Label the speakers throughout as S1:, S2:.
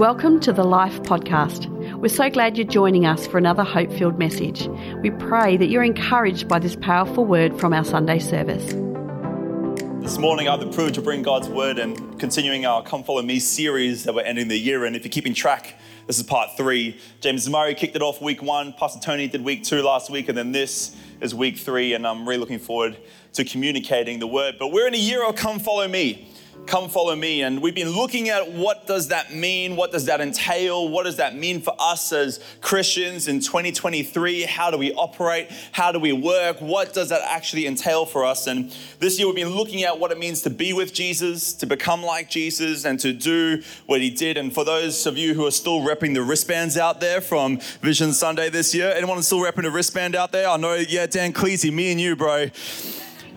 S1: Welcome to the Life Podcast. We're so glad you're joining us for another hope filled message. We pray that you're encouraged by this powerful word from our Sunday service.
S2: This morning, I have the privilege of bringing God's word and continuing our Come Follow Me series that we're ending the year in. If you're keeping track, this is part three. James Murray kicked it off week one, Pastor Tony did week two last week, and then this is week three, and I'm really looking forward to communicating the word. But we're in a year of Come Follow Me come follow me. And we've been looking at what does that mean? What does that entail? What does that mean for us as christians in 2023 how do we operate? How do we work? What does that actually entail for us? And this year we've been looking at what it means to be with jesus to become like jesus and to do what he did. And for those of you who are still repping the wristbands out there from vision sunday this year anyone still repping a wristband out there? I know yeah dan cleese me and you bro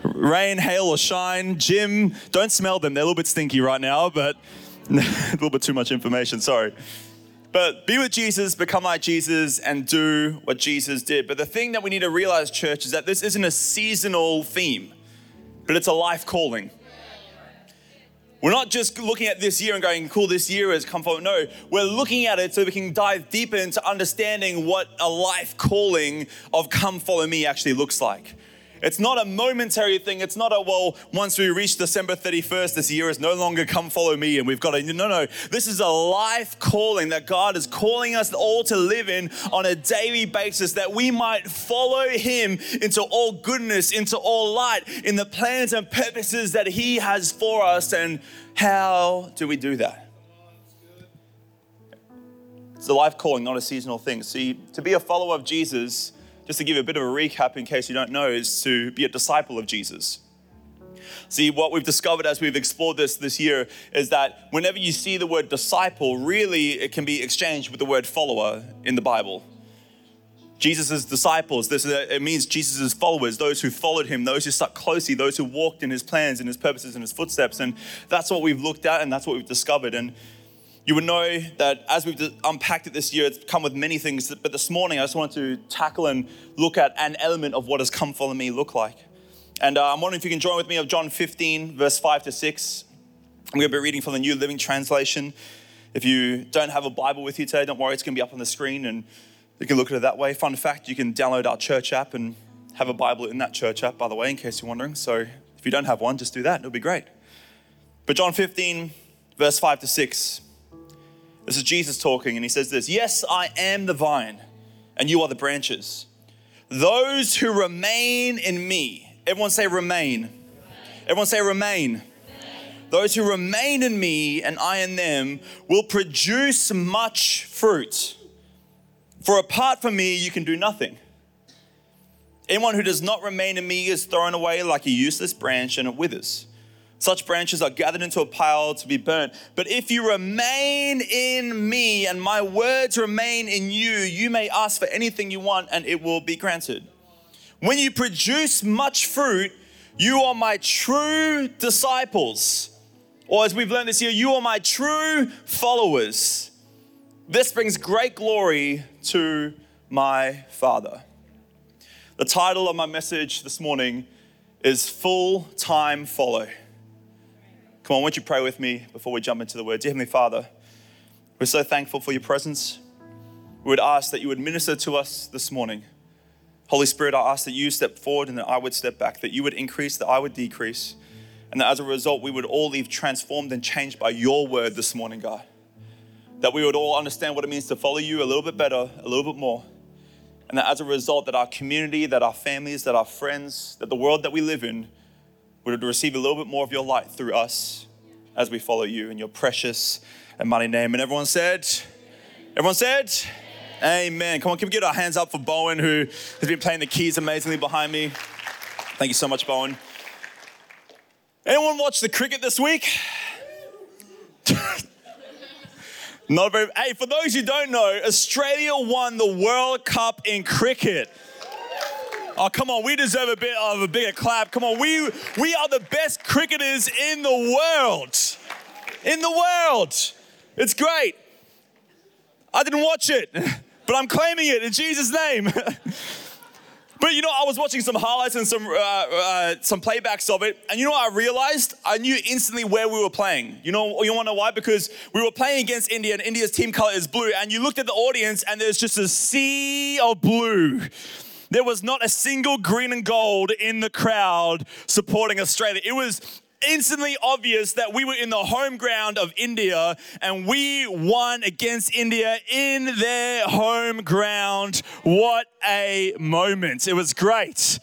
S2: rain, hail, or shine. Jim, don't smell them. They're a little bit stinky right now, but a little bit too much information. Sorry. But be with Jesus, become like Jesus, and do what Jesus did. But the thing that we need to realize, church, is that this isn't a seasonal theme, but it's a life calling. We're not just looking at this year and going, cool, this year has come forward. No, we're looking at it so we can dive deeper into understanding what a life calling of come follow me actually looks like. It's not a momentary thing. It's not a, well, once we reach December 31st, this year is no longer come follow me and we've got to, no, no. This is a life calling that God is calling us all to live in on a daily basis that we might follow Him into all goodness, into all light, in the plans and purposes that He has for us. And how do we do that? It's a life calling, not a seasonal thing. See, to be a follower of Jesus, just to give you a bit of a recap in case you don't know, is to be a disciple of Jesus. See, what we've discovered as we've explored this this year is that whenever you see the word disciple, really it can be exchanged with the word follower in the Bible. Jesus' disciples, this uh, it means Jesus' followers, those who followed him, those who stuck closely, those who walked in his plans and his purposes and his footsteps. And that's what we've looked at and that's what we've discovered. And you would know that as we've unpacked it this year, it's come with many things. But this morning, I just wanted to tackle and look at an element of what has come follow me look like. And uh, I'm wondering if you can join with me of John 15, verse 5 to 6. I'm going to be reading from the New Living Translation. If you don't have a Bible with you today, don't worry, it's going to be up on the screen and you can look at it that way. Fun fact, you can download our church app and have a Bible in that church app, by the way, in case you're wondering. So if you don't have one, just do that. It'll be great. But John 15, verse 5 to 6. This is Jesus talking, and he says this Yes, I am the vine, and you are the branches. Those who remain in me, everyone say remain. Everyone say remain. Those who remain in me and I in them will produce much fruit. For apart from me, you can do nothing. Anyone who does not remain in me is thrown away like a useless branch and it withers. Such branches are gathered into a pile to be burnt. But if you remain in me and my words remain in you, you may ask for anything you want and it will be granted. When you produce much fruit, you are my true disciples. Or as we've learned this year, you are my true followers. This brings great glory to my Father. The title of my message this morning is Full Time Follow. Come on, won't you pray with me before we jump into the word? Dear Heavenly Father, we're so thankful for your presence. We would ask that you would minister to us this morning. Holy Spirit, I ask that you step forward and that I would step back, that you would increase, that I would decrease, and that as a result, we would all leave transformed and changed by your word this morning, God. That we would all understand what it means to follow you a little bit better, a little bit more. And that as a result, that our community, that our families, that our friends, that the world that we live in would receive a little bit more of your light through us as we follow you in your precious and mighty name. And everyone said, everyone said, Amen. Come on, can we get our hands up for Bowen, who has been playing the keys amazingly behind me? Thank you so much, Bowen. Anyone watch the cricket this week? Not very. Hey, for those who don't know, Australia won the World Cup in cricket. Oh, come on, we deserve a bit of a bigger clap. Come on, we, we are the best cricketers in the world. In the world. It's great. I didn't watch it, but I'm claiming it in Jesus' name. But you know, I was watching some highlights and some uh, uh, some playbacks of it, and you know what I realized? I knew instantly where we were playing. You know, you want to know why? Because we were playing against India, and India's team color is blue. And you looked at the audience, and there's just a sea of blue. There was not a single green and gold in the crowd supporting Australia. It was instantly obvious that we were in the home ground of India and we won against India in their home ground. What a moment! It was great.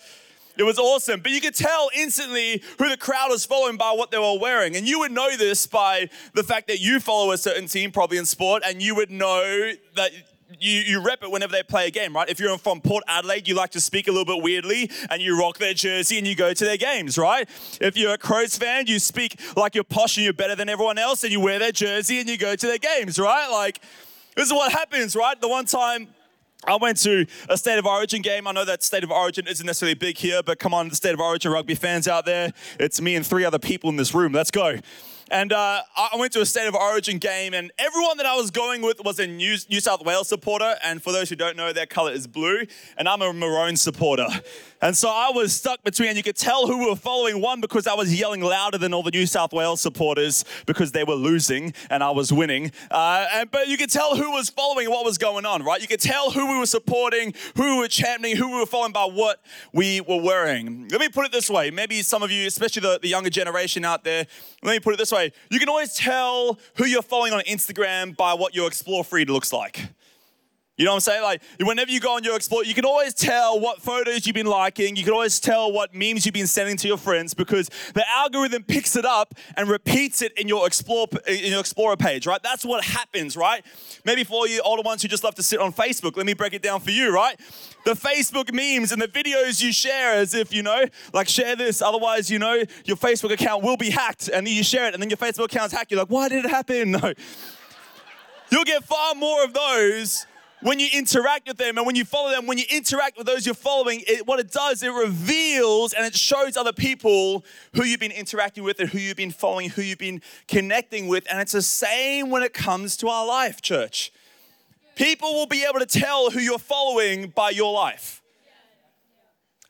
S2: It was awesome. But you could tell instantly who the crowd was following by what they were wearing. And you would know this by the fact that you follow a certain team, probably in sport, and you would know that you, you rep it whenever they play a game, right? If you're from Port Adelaide, you like to speak a little bit weirdly and you rock their jersey and you go to their games, right? If you're a Crows fan, you speak like you're posh and you're better than everyone else and you wear their jersey and you go to their games, right? Like, this is what happens, right? The one time I went to a State of Origin game. I know that State of Origin isn't necessarily big here, but come on, the State of Origin rugby fans out there. It's me and three other people in this room. Let's go. And uh, I went to a State of Origin game, and everyone that I was going with was a New, New South Wales supporter. And for those who don't know, their color is blue, and I'm a Maroon supporter. And so I was stuck between, and you could tell who we were following. One, because I was yelling louder than all the New South Wales supporters because they were losing and I was winning. Uh, and, but you could tell who was following what was going on, right? You could tell who we were supporting, who we were championing, who we were following by what we were wearing. Let me put it this way. Maybe some of you, especially the, the younger generation out there, let me put it this way. You can always tell who you're following on Instagram by what your explore feed looks like. You know what I'm saying? Like, whenever you go on your explore, you can always tell what photos you've been liking. You can always tell what memes you've been sending to your friends because the algorithm picks it up and repeats it in your explore in your Explorer page, right? That's what happens, right? Maybe for all you older ones who just love to sit on Facebook, let me break it down for you, right? The Facebook memes and the videos you share as if, you know, like share this, otherwise, you know, your Facebook account will be hacked. And then you share it, and then your Facebook account's hacked. You're like, why did it happen? No. You'll get far more of those when you interact with them and when you follow them, when you interact with those you're following, it, what it does, it reveals and it shows other people who you've been interacting with and who you've been following, who you've been connecting with. And it's the same when it comes to our life, church. People will be able to tell who you're following by your life.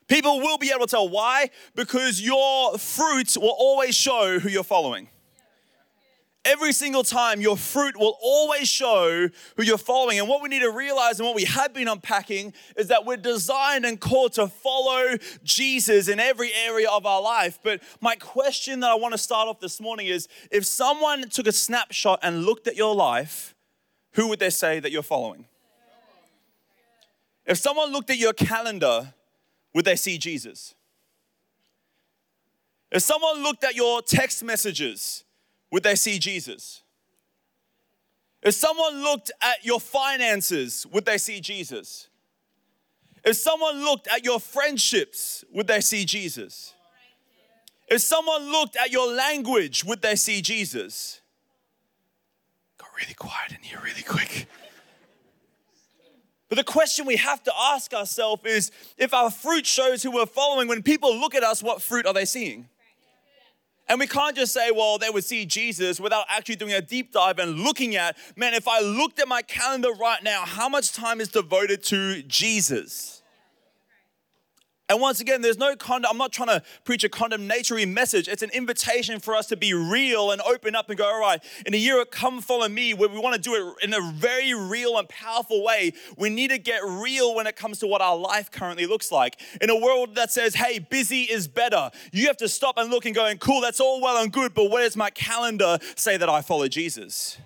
S2: People will be able to tell. Why? Because your fruit will always show who you're following. Every single time, your fruit will always show who you're following. And what we need to realize and what we have been unpacking is that we're designed and called to follow Jesus in every area of our life. But my question that I want to start off this morning is if someone took a snapshot and looked at your life, who would they say that you're following? If someone looked at your calendar, would they see Jesus? If someone looked at your text messages, would they see Jesus? If someone looked at your finances, would they see Jesus? If someone looked at your friendships, would they see Jesus? If someone looked at your language, would they see Jesus? Really quiet in here really quick. But the question we have to ask ourselves is if our fruit shows who we're following, when people look at us, what fruit are they seeing? And we can't just say, well, they would see Jesus without actually doing a deep dive and looking at, man, if I looked at my calendar right now, how much time is devoted to Jesus? And once again, there's no condemn. I'm not trying to preach a condemnatory message. It's an invitation for us to be real and open up and go, all right, in a year of come follow me, where we want to do it in a very real and powerful way, we need to get real when it comes to what our life currently looks like. In a world that says, hey, busy is better, you have to stop and look and going, cool, that's all well and good, but where does my calendar say that I follow Jesus?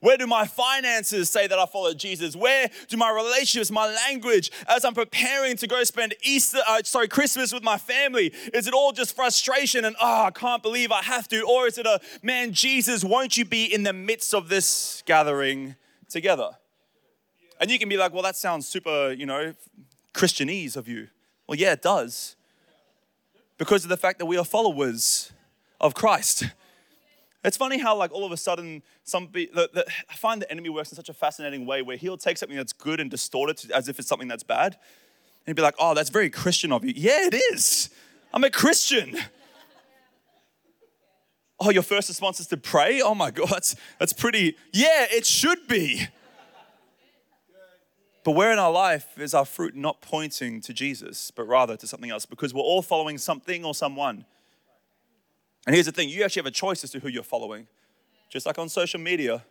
S2: Where do my finances say that I follow Jesus? Where do my relationships, my language, as I'm preparing to go spend Easter, uh, sorry, Christmas with my family, is it all just frustration and, oh, I can't believe I have to? Or is it a, man, Jesus, won't you be in the midst of this gathering together? And you can be like, well, that sounds super, you know, Christianese of you. Well, yeah, it does. Because of the fact that we are followers of Christ. It's funny how, like, all of a sudden, some the, the, I find the enemy works in such a fascinating way where he'll take something that's good and distort it as if it's something that's bad. And he'd be like, oh, that's very Christian of you. Yeah, it is. I'm a Christian. Oh, your first response is to pray? Oh my God, that's, that's pretty. Yeah, it should be. But where in our life is our fruit not pointing to Jesus, but rather to something else? Because we're all following something or someone. And here's the thing you actually have a choice as to who you're following. Just like on social media.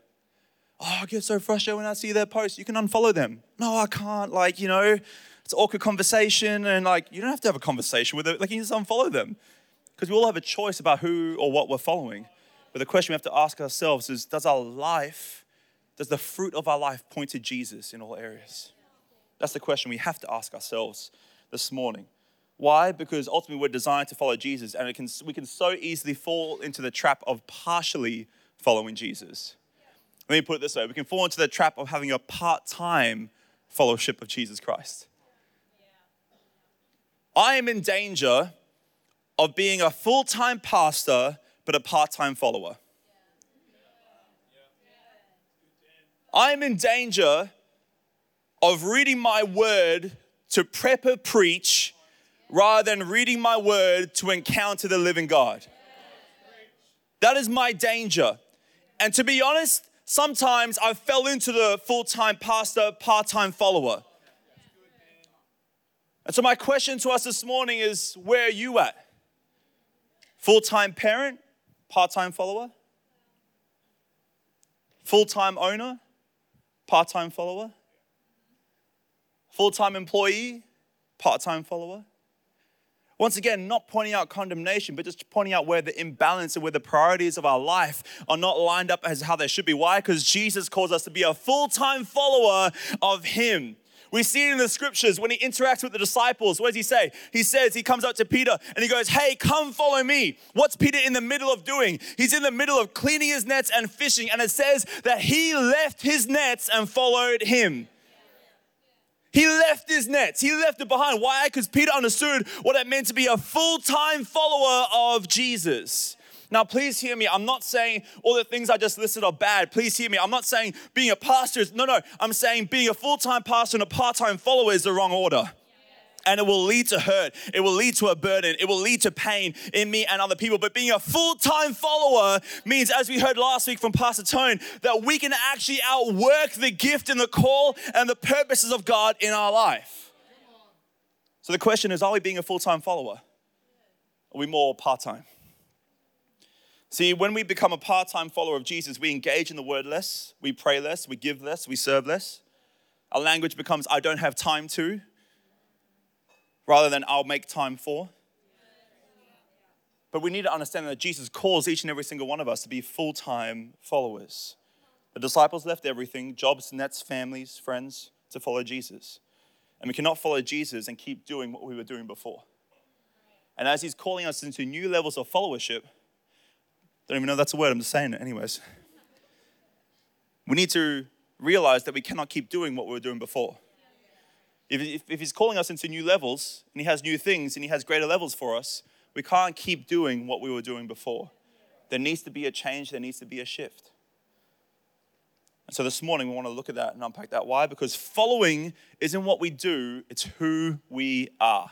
S2: Oh, I get so frustrated when I see their posts. You can unfollow them. No, I can't. Like, you know, it's awkward conversation. And like, you don't have to have a conversation with it. Like, you just unfollow them. Because we all have a choice about who or what we're following. But the question we have to ask ourselves is does our life, does the fruit of our life point to Jesus in all areas? That's the question we have to ask ourselves this morning. Why? Because ultimately we're designed to follow Jesus, and can, we can so easily fall into the trap of partially following Jesus. Let me put it this way we can fall into the trap of having a part time fellowship of Jesus Christ. I am in danger of being a full time pastor, but a part time follower. I am in danger of reading my word to prepper preach rather than reading my word to encounter the living God. That is my danger. And to be honest, sometimes I fell into the full time pastor, part time follower. And so, my question to us this morning is where are you at? Full time parent, part time follower? Full time owner, part time follower? Full time employee, part time follower? Once again, not pointing out condemnation, but just pointing out where the imbalance and where the priorities of our life are not lined up as how they should be. Why? Because Jesus calls us to be a full time follower of Him. We see it in the scriptures when he interacts with the disciples. What does he say? He says, he comes up to Peter and he goes, Hey, come follow me. What's Peter in the middle of doing? He's in the middle of cleaning his nets and fishing. And it says that he left his nets and followed him. He left his nets. He left it behind. Why? Because Peter understood what it meant to be a full time follower of Jesus. Now, please hear me. I'm not saying all the things I just listed are bad. Please hear me. I'm not saying being a pastor is, no, no. I'm saying being a full time pastor and a part time follower is the wrong order and it will lead to hurt. It will lead to a burden. It will lead to pain in me and other people. But being a full time follower means, as we heard last week from Pastor Tone, that we can actually outwork the gift and the call and the purposes of God in our life. So the question is are we being a full time follower? Are we more part time? See, when we become a part time follower of Jesus, we engage in the word less, we pray less, we give less, we serve less. Our language becomes, I don't have time to rather than I'll make time for. But we need to understand that Jesus calls each and every single one of us to be full time followers. The disciples left everything jobs, nets, families, friends to follow Jesus. And we cannot follow Jesus and keep doing what we were doing before. And as he's calling us into new levels of followership, don't even know that's a word, I'm just saying it anyways. We need to realize that we cannot keep doing what we were doing before. If, if, if He's calling us into new levels and He has new things and He has greater levels for us, we can't keep doing what we were doing before. There needs to be a change, there needs to be a shift. And so this morning we want to look at that and unpack that. Why? Because following isn't what we do, it's who we are.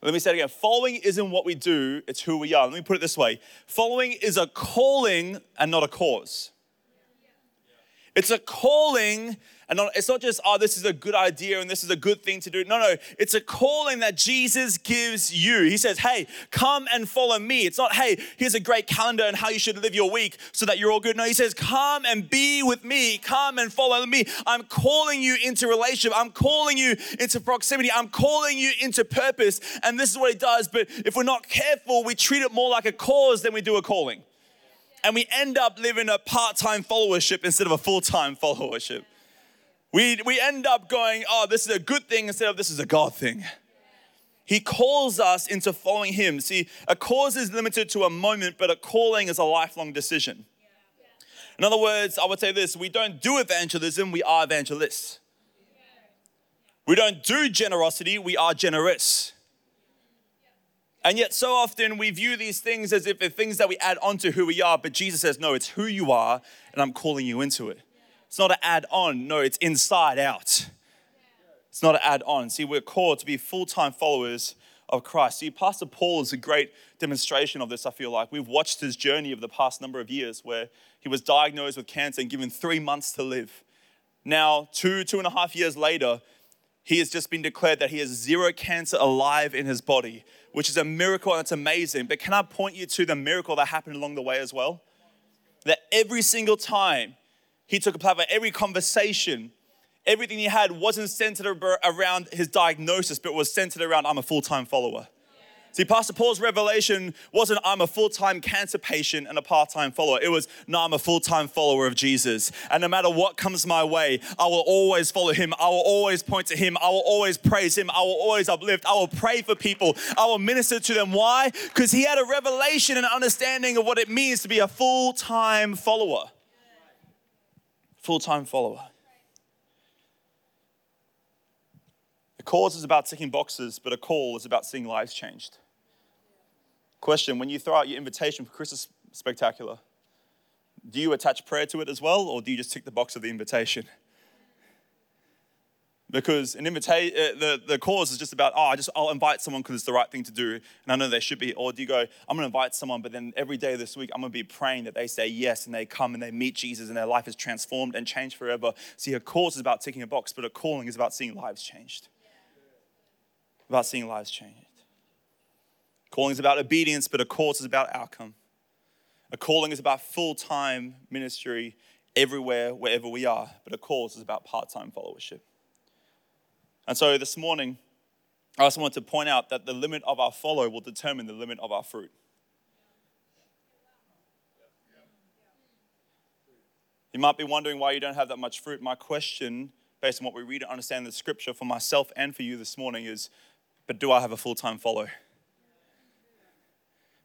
S2: Let me say it again. Following isn't what we do, it's who we are. Let me put it this way following is a calling and not a cause. It's a calling and it's not just, oh, this is a good idea and this is a good thing to do. No, no, it's a calling that Jesus gives you. He says, hey, come and follow me. It's not, hey, here's a great calendar and how you should live your week so that you're all good. No, he says, come and be with me. Come and follow me. I'm calling you into relationship. I'm calling you into proximity. I'm calling you into purpose. And this is what he does. But if we're not careful, we treat it more like a cause than we do a calling. And we end up living a part time followership instead of a full time followership. We, we end up going, oh, this is a good thing instead of this is a God thing. He calls us into following Him. See, a cause is limited to a moment, but a calling is a lifelong decision. In other words, I would say this we don't do evangelism, we are evangelists. We don't do generosity, we are generous. And yet, so often we view these things as if they're things that we add on to who we are, but Jesus says, No, it's who you are, and I'm calling you into it. It's not an add on, no, it's inside out. It's not an add on. See, we're called to be full time followers of Christ. See, Pastor Paul is a great demonstration of this, I feel like. We've watched his journey of the past number of years where he was diagnosed with cancer and given three months to live. now, two, two and a half years later, he has just been declared that he has zero cancer alive in his body, which is a miracle and it's amazing. But can I point you to the miracle that happened along the way as well? That every single time he took a platform, every conversation, everything he had wasn't centered around his diagnosis, but was centered around, I'm a full time follower. See, Pastor Paul's revelation wasn't I'm a full time cancer patient and a part time follower. It was no, I'm a full time follower of Jesus. And no matter what comes my way, I will always follow him. I will always point to him. I will always praise him. I will always uplift. I will pray for people. I will minister to them. Why? Because he had a revelation and understanding of what it means to be a full time follower. Full time follower. A cause is about ticking boxes, but a call is about seeing lives changed. Question When you throw out your invitation for Christmas Spectacular, do you attach prayer to it as well, or do you just tick the box of the invitation? Because an invitation, uh, the, the cause is just about, oh, I just, I'll invite someone because it's the right thing to do, and I know they should be. Or do you go, I'm going to invite someone, but then every day this week, I'm going to be praying that they say yes and they come and they meet Jesus and their life is transformed and changed forever. See, a cause is about ticking a box, but a calling is about seeing lives changed about seeing lives changed. Calling is about obedience, but a cause is about outcome. A calling is about full time ministry everywhere, wherever we are, but a cause is about part time followership. And so this morning, I also want to point out that the limit of our follow will determine the limit of our fruit. You might be wondering why you don't have that much fruit. My question, based on what we read and understand in the scripture for myself and for you this morning, is but do I have a full time follow?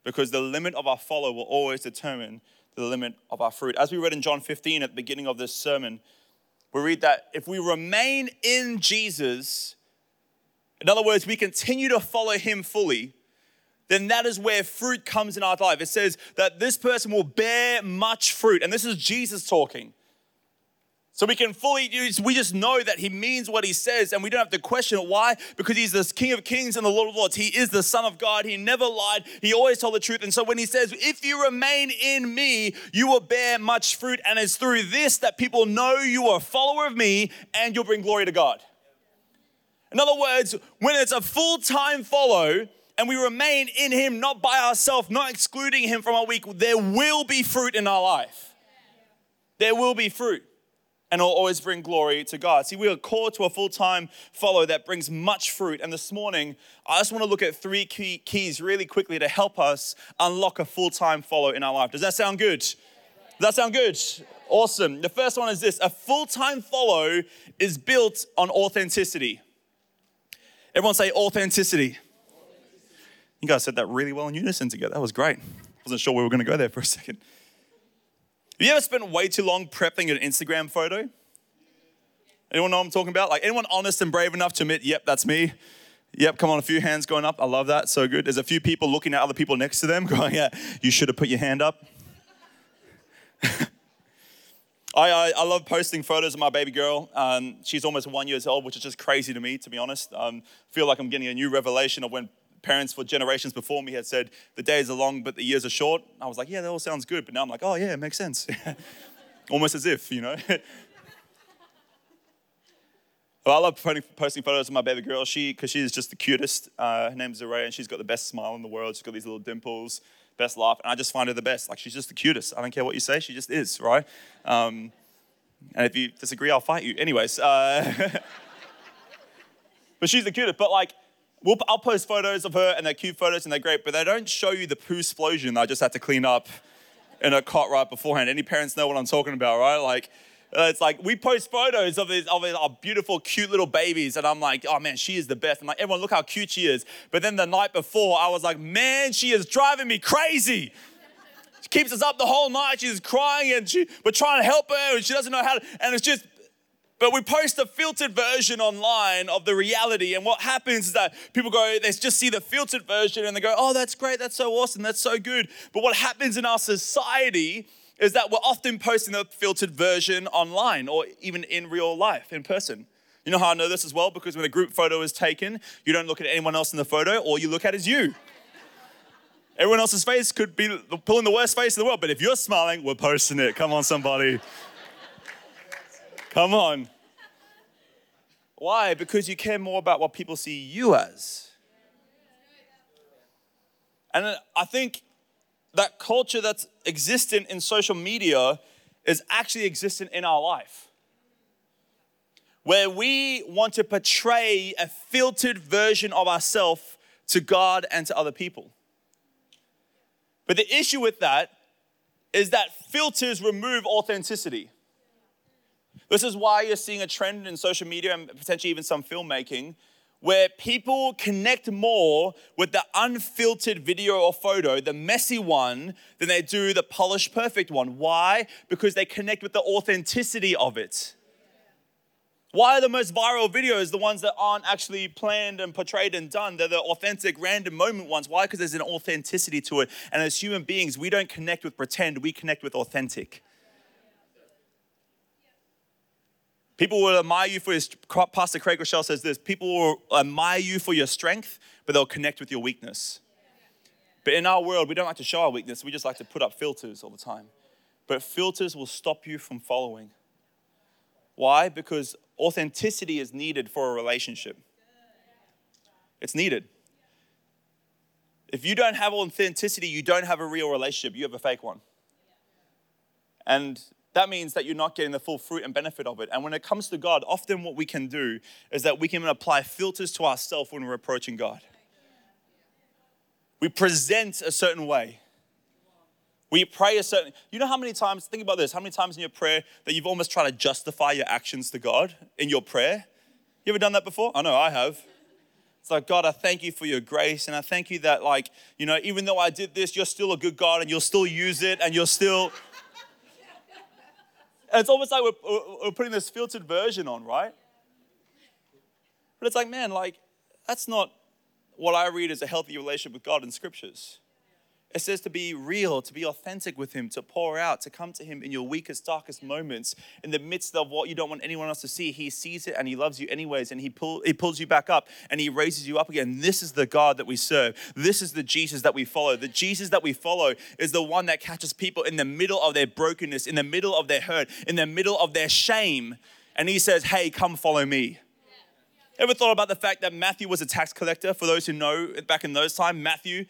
S2: Because the limit of our follow will always determine the limit of our fruit. As we read in John 15 at the beginning of this sermon, we read that if we remain in Jesus, in other words, we continue to follow him fully, then that is where fruit comes in our life. It says that this person will bear much fruit. And this is Jesus talking. So we can fully, use, we just know that he means what he says and we don't have to question it. Why? Because he's the King of Kings and the Lord of Lords. He is the Son of God. He never lied. He always told the truth. And so when he says, if you remain in me, you will bear much fruit. And it's through this that people know you are a follower of me and you'll bring glory to God. In other words, when it's a full time follow, and we remain in Him, not by ourselves, not excluding Him from our week, there will be fruit in our life. There will be fruit and it'll always bring glory to God. See, we are called to a full time follow that brings much fruit. And this morning, I just want to look at three key keys really quickly to help us unlock a full time follow in our life. Does that sound good? Does that sound good? Awesome. The first one is this a full time follow is built on authenticity. Everyone say authenticity. You guys said that really well in unison together. That was great. I Wasn't sure we were going to go there for a second. Have you ever spent way too long prepping an Instagram photo? Anyone know what I'm talking about? Like anyone honest and brave enough to admit, yep, that's me? Yep, come on, a few hands going up. I love that. So good. There's a few people looking at other people next to them going, yeah, you should have put your hand up. I, I, I, love posting photos of my baby girl. Um, she's almost one years old, which is just crazy to me, to be honest. Um, feel like I'm getting a new revelation of when parents for generations before me had said, the days are long, but the years are short. I was like, yeah, that all sounds good. But now I'm like, oh, yeah, it makes sense. Almost as if, you know. well, I love posting photos of my baby girl. She, because she's just the cutest. Uh, her name's Zaray, and she's got the best smile in the world. She's got these little dimples, best laugh, and I just find her the best. Like she's just the cutest. I don't care what you say, she just is, right? Um, and if you disagree, I'll fight you. Anyways, uh, but she's the cutest. But like, We'll, I'll post photos of her and they're cute photos and they're great, but they don't show you the poo explosion I just had to clean up in a cot right beforehand. Any parents know what I'm talking about, right? Like, uh, it's like we post photos of these, of our beautiful, cute little babies, and I'm like, oh man, she is the best. I'm like, everyone, look how cute she is. But then the night before, I was like, man, she is driving me crazy. She keeps us up the whole night. She's crying, and she, we're trying to help her, and she doesn't know how to. And it's just but we post a filtered version online of the reality. And what happens is that people go, they just see the filtered version and they go, oh, that's great, that's so awesome, that's so good. But what happens in our society is that we're often posting the filtered version online or even in real life, in person. You know how I know this as well? Because when a group photo is taken, you don't look at anyone else in the photo, all you look at is you. Everyone else's face could be pulling the worst face in the world, but if you're smiling, we're posting it. Come on, somebody. Come on. Why? Because you care more about what people see you as. And I think that culture that's existent in social media is actually existent in our life. Where we want to portray a filtered version of ourselves to God and to other people. But the issue with that is that filters remove authenticity. This is why you're seeing a trend in social media and potentially even some filmmaking where people connect more with the unfiltered video or photo, the messy one, than they do the polished, perfect one. Why? Because they connect with the authenticity of it. Why are the most viral videos the ones that aren't actually planned and portrayed and done? They're the authentic, random moment ones. Why? Because there's an authenticity to it. And as human beings, we don't connect with pretend, we connect with authentic. People will admire you for your, Pastor Craig Groeschel says this people will admire you for your strength, but they'll connect with your weakness. But in our world, we don't like to show our weakness, we just like to put up filters all the time. But filters will stop you from following. Why? Because authenticity is needed for a relationship. It's needed. If you don't have authenticity, you don't have a real relationship, you have a fake one. And that means that you're not getting the full fruit and benefit of it. And when it comes to God, often what we can do is that we can apply filters to ourselves when we're approaching God. We present a certain way. We pray a certain, you know how many times, think about this, how many times in your prayer that you've almost tried to justify your actions to God in your prayer? You ever done that before? I know I have. It's like, God, I thank you for your grace. And I thank you that, like, you know, even though I did this, you're still a good God and you'll still use it and you're still. It's almost like we're, we're putting this filtered version on, right? But it's like, man, like, that's not what I read as a healthy relationship with God in scriptures. It says to be real, to be authentic with Him, to pour out, to come to Him in your weakest, darkest moments, in the midst of what you don't want anyone else to see. He sees it and He loves you anyways, and He, pull, he pulls you back up and He raises you up again. This is the God that we serve. This is the Jesus that we follow. The Jesus that we follow is the one that catches people in the middle of their brokenness, in the middle of their hurt, in the middle of their shame, and He says, Hey, come follow me. Ever thought about the fact that Matthew was a tax collector? For those who know, back in those times, Matthew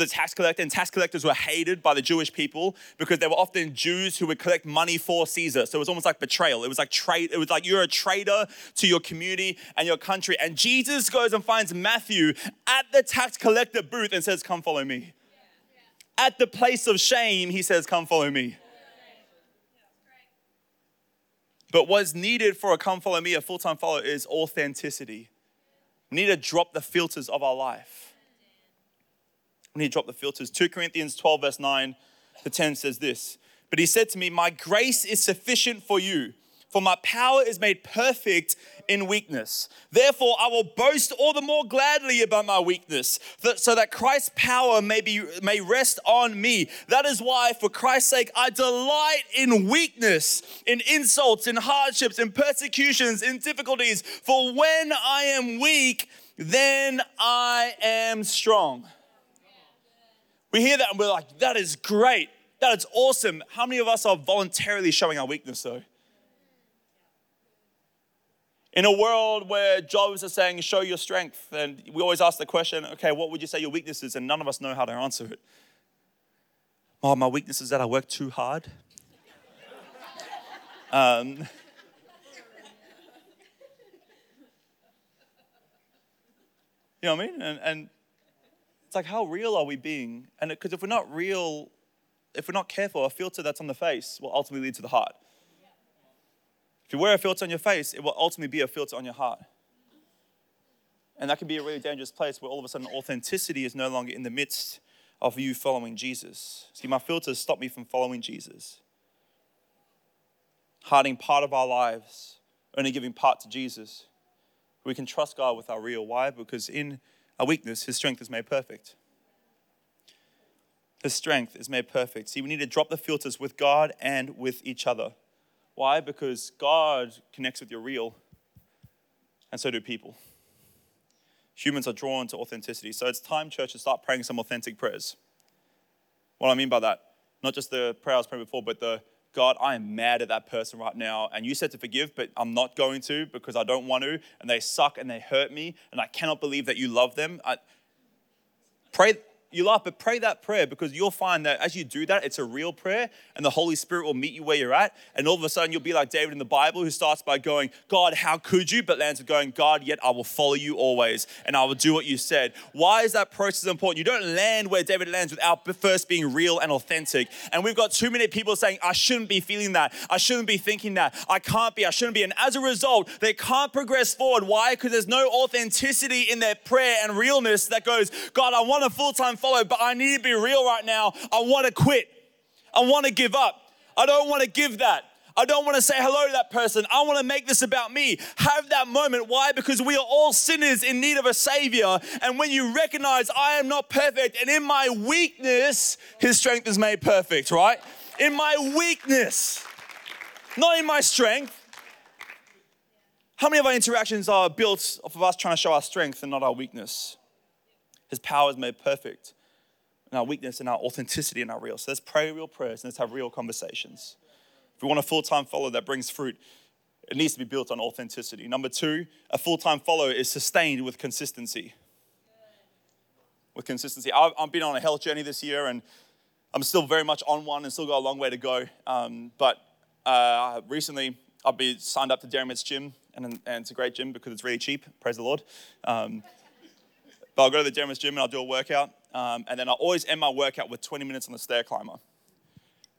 S2: was a tax collector, and tax collectors were hated by the Jewish people because they were often Jews who would collect money for Caesar. So it was almost like betrayal. It was like trade. It was like you're a traitor to your community and your country. And Jesus goes and finds Matthew at the tax collector booth and says, "Come follow me." At the place of shame, he says, "Come follow me." But what's needed for a come follow me, a full time follower, is authenticity. We need to drop the filters of our life. We need to drop the filters. 2 Corinthians 12, verse 9 to 10 says this But he said to me, My grace is sufficient for you, for my power is made perfect in weakness. Therefore, I will boast all the more gladly about my weakness, so that Christ's power may, be, may rest on me. That is why, for Christ's sake, I delight in weakness, in insults, in hardships, in persecutions, in difficulties. For when I am weak, then I am strong. We hear that and we're like, that is great. That is awesome. How many of us are voluntarily showing our weakness though? In a world where jobs are saying, show your strength, and we always ask the question, okay, what would you say your weakness is? And none of us know how to answer it. Oh, my weakness is that I work too hard. um, you know what I mean? And, and it's like, how real are we being? And because if we're not real, if we're not careful, a filter that's on the face will ultimately lead to the heart. If you wear a filter on your face, it will ultimately be a filter on your heart. And that can be a really dangerous place where all of a sudden authenticity is no longer in the midst of you following Jesus. See, my filters stop me from following Jesus. Hiding part of our lives, only giving part to Jesus. We can trust God with our real. Why? Because in our weakness, his strength is made perfect. His strength is made perfect. See, we need to drop the filters with God and with each other. Why? Because God connects with your real, and so do people. Humans are drawn to authenticity. So it's time, church, to start praying some authentic prayers. What I mean by that, not just the prayer I was praying before, but the God, I am mad at that person right now. And you said to forgive, but I'm not going to because I don't want to. And they suck and they hurt me. And I cannot believe that you love them. I, pray you laugh, but pray that prayer because you'll find that as you do that, it's a real prayer and the Holy Spirit will meet you where you're at. And all of a sudden, you'll be like David in the Bible who starts by going, God, how could you? But lands with going, God, yet I will follow you always and I will do what you said. Why is that process important? You don't land where David lands without first being real and authentic. And we've got too many people saying, I shouldn't be feeling that. I shouldn't be thinking that. I can't be. I shouldn't be. And as a result, they can't progress forward. Why? Because there's no authenticity in their prayer and realness that goes, God, I want a full time follow, but I need to be real right now. I want to quit. I want to give up. I don't want to give that. I don't want to say hello to that person. I want to make this about me. Have that moment. Why? Because we are all sinners in need of a Savior. And when you recognize I am not perfect, and in my weakness, His strength is made perfect, right? In my weakness, not in my strength. How many of our interactions are built off of us trying to show our strength and not our weakness? His power is made perfect in our weakness and our authenticity and our real. So let's pray real prayers and let's have real conversations. If we want a full time follow that brings fruit, it needs to be built on authenticity. Number two, a full time follow is sustained with consistency. With consistency. I've, I've, been on a health journey this year and I'm still very much on one and still got a long way to go. Um, but uh, recently, I've been signed up to Dermot's gym, and, and, it's a great gym because it's really cheap. Praise the Lord. Um, but I'll go to the Dermot's gym and I'll do a workout. Um, and then I always end my workout with 20 minutes on the stair climber.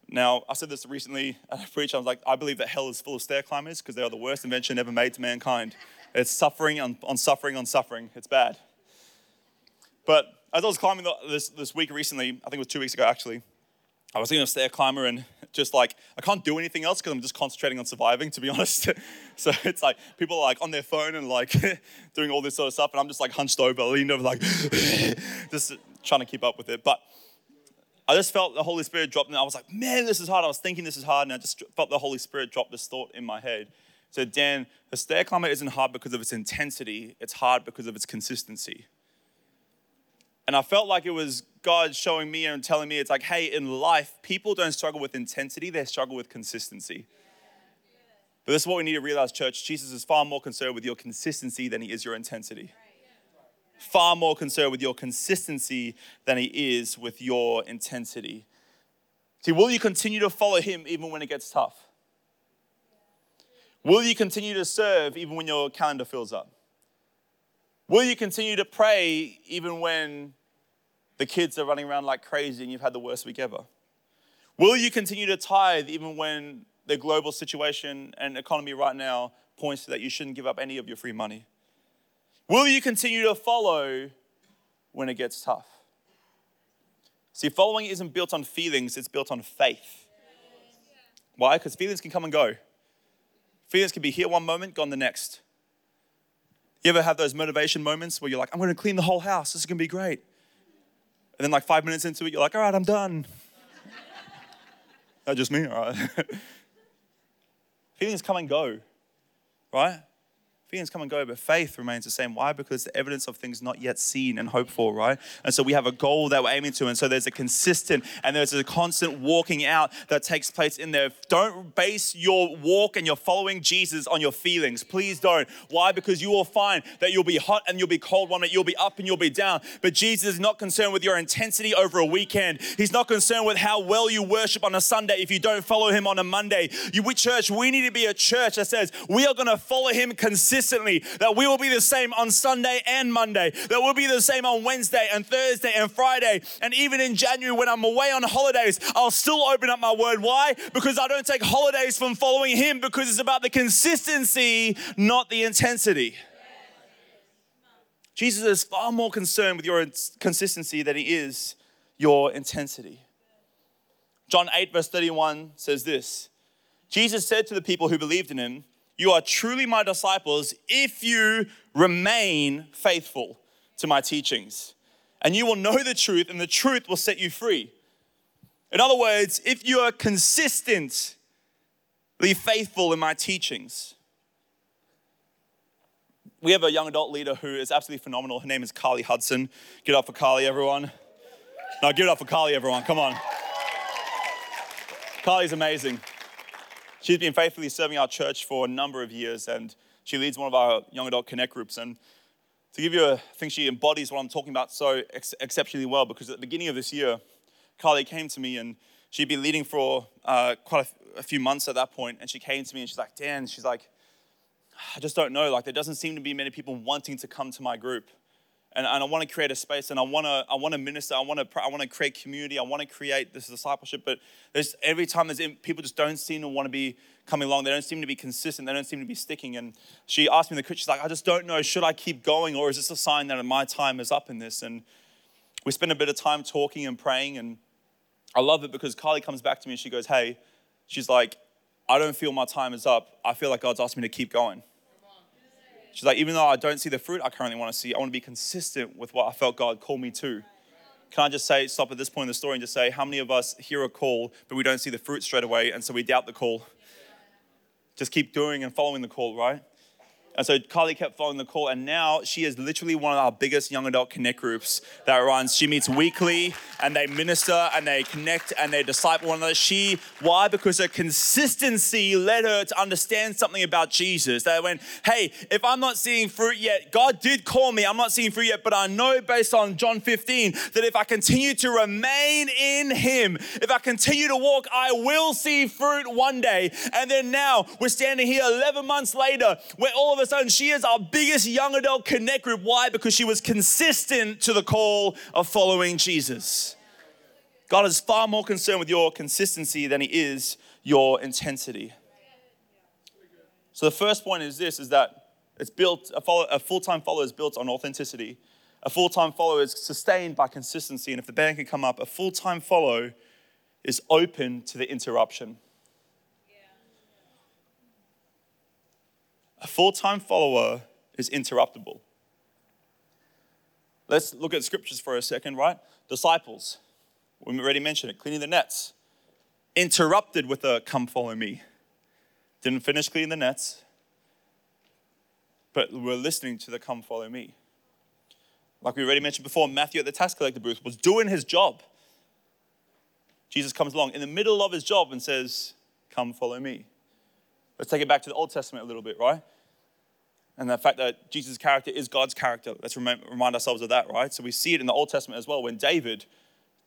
S2: Now, I said this recently at a preach. I was like, I believe that hell is full of stair climbers because they are the worst invention ever made to mankind. It's suffering on, on suffering on suffering. It's bad. But as I was climbing the, this, this week recently, I think it was two weeks ago actually, I was in a stair climber and just like, I can't do anything else because I'm just concentrating on surviving, to be honest. so it's like people are like on their phone and like doing all this sort of stuff, and I'm just like hunched over, leaned over, like just trying to keep up with it. But I just felt the Holy Spirit drop, and I was like, man, this is hard. I was thinking this is hard, and I just felt the Holy Spirit drop this thought in my head. So, Dan, the stair climber isn't hard because of its intensity, it's hard because of its consistency. And I felt like it was God showing me and telling me, it's like, hey, in life, people don't struggle with intensity, they struggle with consistency. But this is what we need to realize, church. Jesus is far more concerned with your consistency than he is your intensity far more concerned with your consistency than he is with your intensity. See, will you continue to follow him even when it gets tough? Will you continue to serve even when your calendar fills up? Will you continue to pray even when the kids are running around like crazy and you've had the worst week ever? Will you continue to tithe even when the global situation and economy right now points to that you shouldn't give up any of your free money? Will you continue to follow when it gets tough? See, following isn't built on feelings, it's built on faith. Why? Because feelings can come and go. Feelings can be here one moment, gone the next. You ever have those motivation moments where you're like, I'm going to clean the whole house, this is going to be great. And then, like, five minutes into it, you're like, all right, I'm done. That just me? All right. Feelings come and go, right? Feelings come and go, but faith remains the same. Why? Because the evidence of things not yet seen and hoped for, right? And so we have a goal that we're aiming to. And so there's a consistent and there's a constant walking out that takes place in there. Don't base your walk and your following Jesus on your feelings. Please don't. Why? Because you will find that you'll be hot and you'll be cold one minute, you'll be up and you'll be down. But Jesus is not concerned with your intensity over a weekend. He's not concerned with how well you worship on a Sunday if you don't follow him on a Monday. You, we church, we need to be a church that says we are going to follow him consistently consistently, that we will be the same on Sunday and Monday, that we'll be the same on Wednesday and Thursday and Friday. And even in January, when I'm away on holidays, I'll still open up my word. Why? Because I don't take holidays from following Him, because it's about the consistency, not the intensity. Jesus is far more concerned with your consistency than he is your intensity. John 8, verse 31 says this Jesus said to the people who believed in him, you are truly my disciples if you remain faithful to my teachings. And you will know the truth, and the truth will set you free. In other words, if you are consistently faithful in my teachings. We have a young adult leader who is absolutely phenomenal. Her name is Carly Hudson. Get up for Carly, everyone. No, give it up for Carly, everyone. Come on. Carly's amazing. She's been faithfully serving our church for a number of years, and she leads one of our young adult connect groups. And to give you a, think she embodies what I'm talking about so ex- exceptionally well because at the beginning of this year, Carly came to me and she'd been leading for uh, quite a, f- a few months at that point, and she came to me and she's like, Dan, she's like, I just don't know. Like, there doesn't seem to be many people wanting to come to my group. And, and I want to create a space and I want to, I want to minister. I want to, I want to create community. I want to create this discipleship. But there's every time there's people just don't seem to want to be coming along. They don't seem to be consistent. They don't seem to be sticking. And she asked me the question, she's like, I just don't know. Should I keep going or is this a sign that my time is up in this? And we spent a bit of time talking and praying. And I love it because Carly comes back to me and she goes, Hey, she's like, I don't feel my time is up. I feel like God's asked me to keep going. She's like, even though I don't see the fruit I currently want to see, I want to be consistent with what I felt God called me to. Can I just say, stop at this point in the story and just say, how many of us hear a call, but we don't see the fruit straight away, and so we doubt the call? Just keep doing and following the call, right? And so Carly kept following the call, and now she is literally one of our biggest young adult connect groups that runs. She meets weekly, and they minister, and they connect, and they disciple one another. She, why? Because her consistency led her to understand something about Jesus. They went, hey, if I'm not seeing fruit yet, God did call me. I'm not seeing fruit yet, but I know based on John 15 that if I continue to remain in Him, if I continue to walk, I will see fruit one day. And then now we're standing here 11 months later, where all of a sudden she is our biggest young adult connect group. Why? Because she was consistent to the call of following Jesus. God is far more concerned with your consistency than he is your intensity. So the first point is this is that it's built a, follow, a full-time follower is built on authenticity. A full-time follower is sustained by consistency. And if the band can come up, a full-time follow is open to the interruption. A full time follower is interruptible. Let's look at scriptures for a second, right? Disciples, we already mentioned it, cleaning the nets. Interrupted with a come follow me. Didn't finish cleaning the nets, but we're listening to the come follow me. Like we already mentioned before, Matthew at the tax collector booth was doing his job. Jesus comes along in the middle of his job and says, Come follow me. Let's take it back to the Old Testament a little bit, right? And the fact that Jesus' character is God's character. Let's remind ourselves of that, right? So we see it in the Old Testament as well when David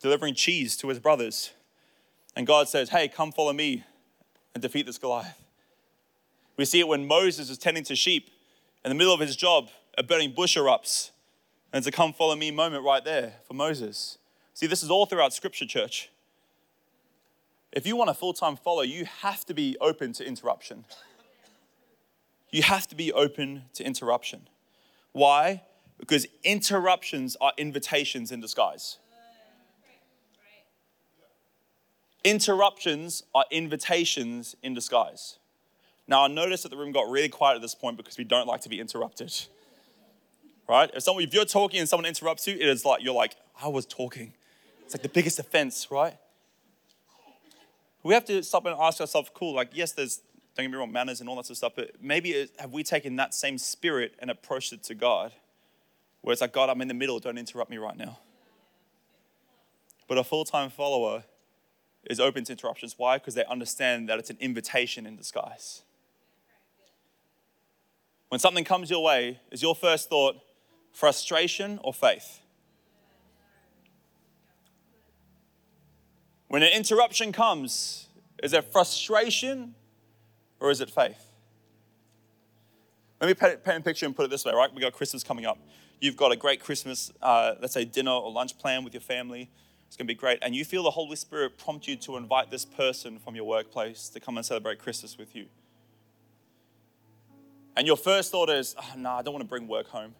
S2: delivering cheese to his brothers. And God says, Hey, come follow me and defeat this Goliath. We see it when Moses is tending to sheep. In the middle of his job, a burning bush erupts. And it's a come follow me moment right there for Moses. See, this is all throughout Scripture, church. If you want a full time follow, you have to be open to interruption. You have to be open to interruption. Why? Because interruptions are invitations in disguise. Interruptions are invitations in disguise. Now, I noticed that the room got really quiet at this point because we don't like to be interrupted. Right? If, someone, if you're talking and someone interrupts you, it is like you're like, I was talking. It's like the biggest offense, right? We have to stop and ask ourselves, cool, like, yes, there's don't get me wrong, manners and all that sort of stuff, but maybe it, have we taken that same spirit and approached it to God? Where it's like, God, I'm in the middle, don't interrupt me right now. But a full time follower is open to interruptions. Why? Because they understand that it's an invitation in disguise. When something comes your way, is your first thought frustration or faith? When an interruption comes, is it frustration or is it faith? Let me paint, a picture and put it this way, right? We've got Christmas coming up. You've got a great Christmas, uh, let's say dinner or lunch plan with your family. It's going to be great. And you feel the Holy Spirit prompt you to invite this person from your workplace to come and celebrate Christmas with you. And your first thought is, oh, no, nah, I don't want to bring work home.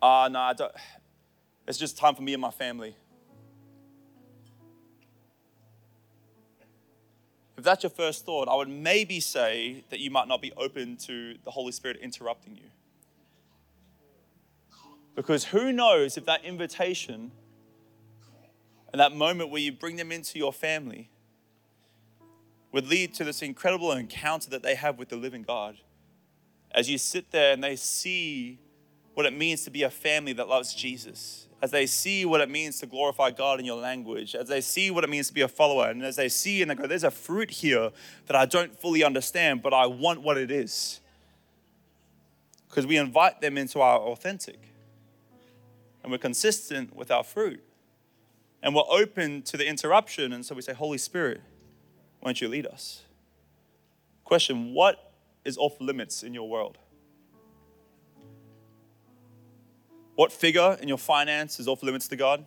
S2: Ah, uh, no, nah, it's just time for me and my family. If that's your first thought, I would maybe say that you might not be open to the Holy Spirit interrupting you. Because who knows if that invitation and that moment where you bring them into your family would lead to this incredible encounter that they have with the living God. As you sit there and they see what it means to be a family that loves Jesus, as they see what it means to glorify God in your language, as they see what it means to be a follower, and as they see and they go, there's a fruit here that I don't fully understand, but I want what it is. Because we invite them into our authentic, and we're consistent with our fruit, and we're open to the interruption, and so we say, Holy Spirit, why don't you lead us? Question What is off limits in your world? What figure in your finance is off limits to God?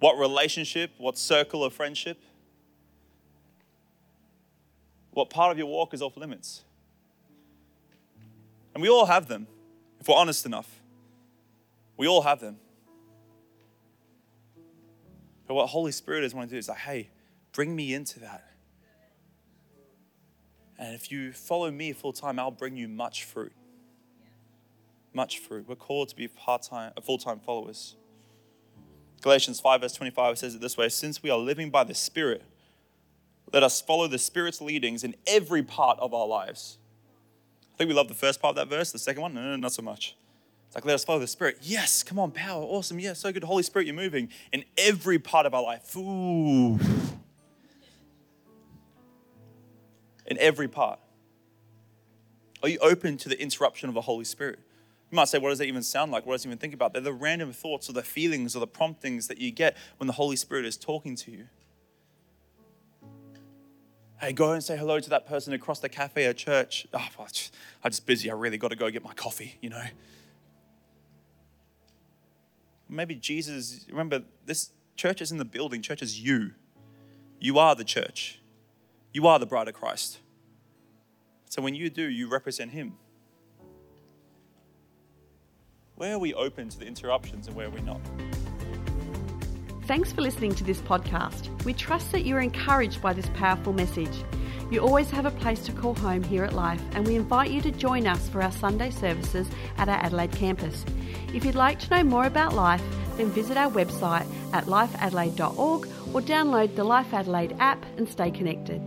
S2: What relationship, what circle of friendship? What part of your walk is off limits? And we all have them, if we're honest enough. We all have them. But what Holy Spirit is wanting to do is like, hey, bring me into that. And if you follow me full time, I'll bring you much fruit much fruit. We're called to be part-time, uh, full-time followers. Galatians 5, verse 25 says it this way Since we are living by the Spirit, let us follow the Spirit's leadings in every part of our lives. I think we love the first part of that verse. The second one, no, no, not so much. It's like, let us follow the Spirit. Yes, come on, power, awesome. Yeah, so good. Holy Spirit, you're moving in every part of our life. Ooh. In every part. Are you open to the interruption of the Holy Spirit? You might say, what does that even sound like? What does it even think about? They're the random thoughts or the feelings or the promptings that you get when the Holy Spirit is talking to you. Hey, go and say hello to that person across the cafe at church. Oh, I'm just busy. I really got to go get my coffee, you know. Maybe Jesus, remember, this church is in the building. Church is you. You are the church. You are the bride of Christ. So when you do, you represent Him. Where are we open to the interruptions and where are we not?
S1: Thanks for listening to this podcast. We trust that you're encouraged by this powerful message. You always have a place to call home here at Life, and we invite you to join us for our Sunday services at our Adelaide campus. If you'd like to know more about Life, then visit our website at lifeadelaide.org or download the Life Adelaide app and stay connected.